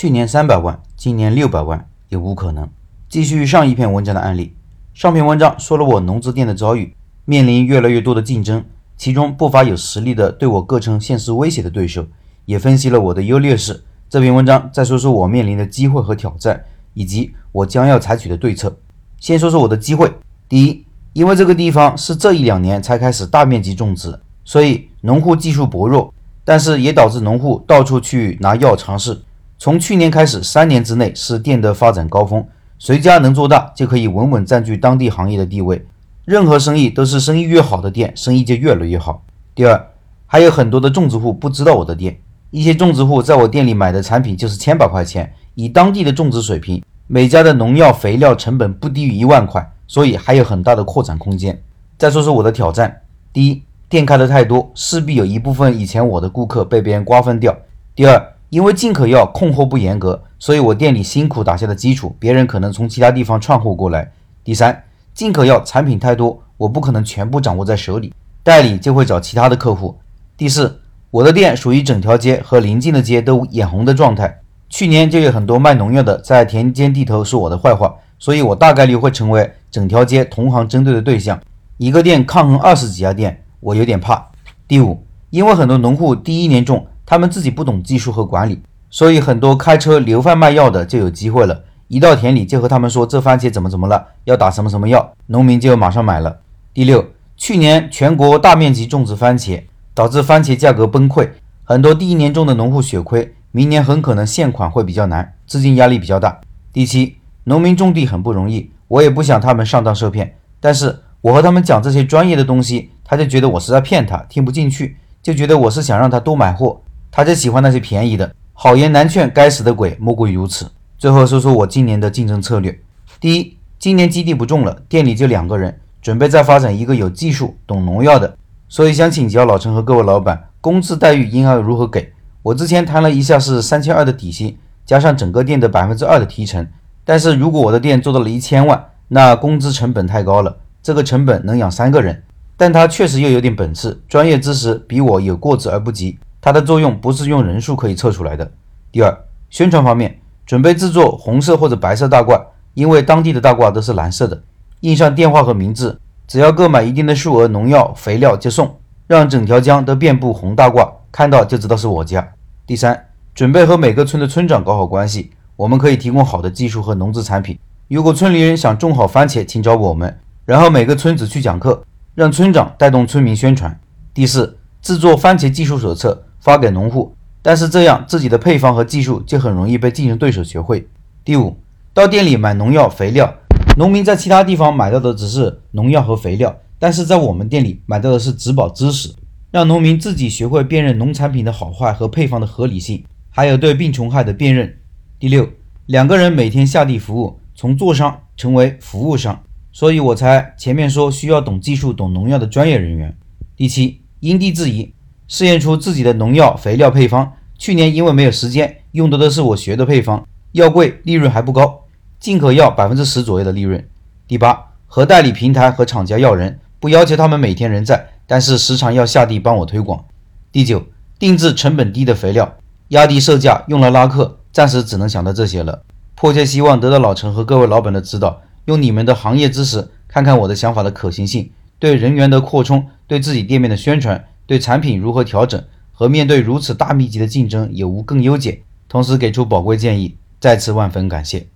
去年三百万，今年六百万也无可能。继续上一篇文章的案例，上篇文章说了我农资店的遭遇，面临越来越多的竞争，其中不乏有实力的对我构成现实威胁的对手，也分析了我的优劣势。这篇文章再说说我面临的机会和挑战，以及我将要采取的对策。先说说我的机会，第一，因为这个地方是这一两年才开始大面积种植，所以农户技术薄弱。但是也导致农户到处去拿药尝试。从去年开始，三年之内是店的发展高峰，谁家能做大，就可以稳稳占据当地行业的地位。任何生意都是生意越好的店，生意就越来越好。第二，还有很多的种植户不知道我的店，一些种植户在我店里买的产品就是千把块钱，以当地的种植水平，每家的农药肥料成本不低于一万块，所以还有很大的扩展空间。再说说我的挑战，第一。店开的太多，势必有一部分以前我的顾客被别人瓜分掉。第二，因为进口药控货不严格，所以我店里辛苦打下的基础，别人可能从其他地方串货过来。第三，进口药产品太多，我不可能全部掌握在手里，代理就会找其他的客户。第四，我的店属于整条街和邻近的街都眼红的状态，去年就有很多卖农药的在田间地头说我的坏话，所以我大概率会成为整条街同行针对的对象，一个店抗衡二十几家店。我有点怕。第五，因为很多农户第一年种，他们自己不懂技术和管理，所以很多开车流贩卖药的就有机会了。一到田里就和他们说这番茄怎么怎么了，要打什么什么药，农民就马上买了。第六，去年全国大面积种植番茄，导致番茄价格崩溃，很多第一年种的农户血亏，明年很可能现款会比较难，资金压力比较大。第七，农民种地很不容易，我也不想他们上当受骗，但是我和他们讲这些专业的东西。他就觉得我是在骗他，听不进去，就觉得我是想让他多买货，他就喜欢那些便宜的。好言难劝，该死的鬼莫过于如此。最后说说我今年的竞争策略：第一，今年基地不种了，店里就两个人，准备再发展一个有技术、懂农药的，所以想请教老陈和各位老板，工资待遇应该如何给？我之前谈了一下，是三千二的底薪，加上整个店的百分之二的提成。但是如果我的店做到了一千万，那工资成本太高了，这个成本能养三个人。但他确实又有点本事，专业知识比我有过之而不及。它的作用不是用人数可以测出来的。第二，宣传方面，准备制作红色或者白色大褂，因为当地的大褂都是蓝色的，印上电话和名字，只要购买一定的数额农药肥料就送，让整条江都遍布红大褂，看到就知道是我家。第三，准备和每个村的村长搞好关系，我们可以提供好的技术和农资产品。如果村里人想种好番茄，请找我们，然后每个村子去讲课。让村长带动村民宣传。第四，制作番茄技术手册发给农户，但是这样自己的配方和技术就很容易被竞争对手学会。第五，到店里买农药肥料，农民在其他地方买到的只是农药和肥料，但是在我们店里买到的是植保知识，让农民自己学会辨认农产品的好坏和配方的合理性，还有对病虫害的辨认。第六，两个人每天下地服务，从做商成为服务商。所以我才前面说需要懂技术、懂农药的专业人员。第七，因地制宜，试验出自己的农药肥料配方。去年因为没有时间，用的都是我学的配方，药贵，利润还不高，进口药百分之十左右的利润。第八，和代理平台和厂家要人，不要求他们每天人在，但是时常要下地帮我推广。第九，定制成本低的肥料，压低售价，用来拉客。暂时只能想到这些了，迫切希望得到老陈和各位老板的指导。用你们的行业知识看看我的想法的可行性，对人员的扩充，对自己店面的宣传，对产品如何调整，和面对如此大密集的竞争有无更优解，同时给出宝贵建议，再次万分感谢。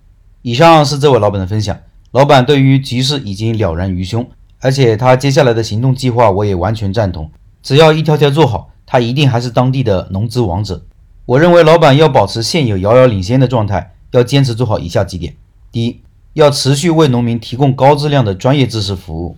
以上是这位老板的分享，老板对于局势已经了然于胸，而且他接下来的行动计划我也完全赞同，只要一条条做好，他一定还是当地的农资王者。我认为老板要保持现有遥遥领先的状态，要坚持做好以下几点：第一。要持续为农民提供高质量的专业知识服务，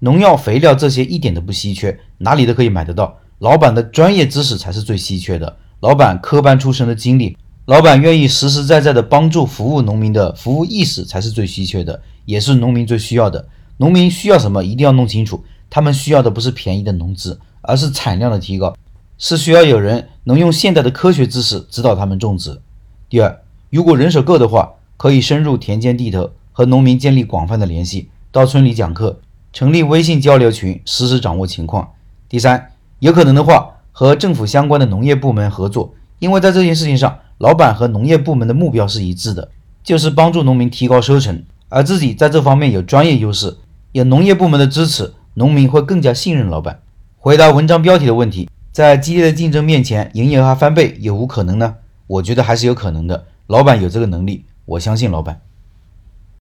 农药、肥料这些一点都不稀缺，哪里都可以买得到。老板的专业知识才是最稀缺的，老板科班出身的经历，老板愿意实实在在的帮助服务农民的服务意识才是最稀缺的，也是农民最需要的。农民需要什么，一定要弄清楚。他们需要的不是便宜的农资，而是产量的提高，是需要有人能用现代的科学知识指导他们种植。第二，如果人手够的话，可以深入田间地头。和农民建立广泛的联系，到村里讲课，成立微信交流群，实时掌握情况。第三，有可能的话，和政府相关的农业部门合作，因为在这件事情上，老板和农业部门的目标是一致的，就是帮助农民提高收成，而自己在这方面有专业优势，有农业部门的支持，农民会更加信任老板。回答文章标题的问题，在激烈的竞争面前，营业额翻倍有无可能呢？我觉得还是有可能的，老板有这个能力，我相信老板。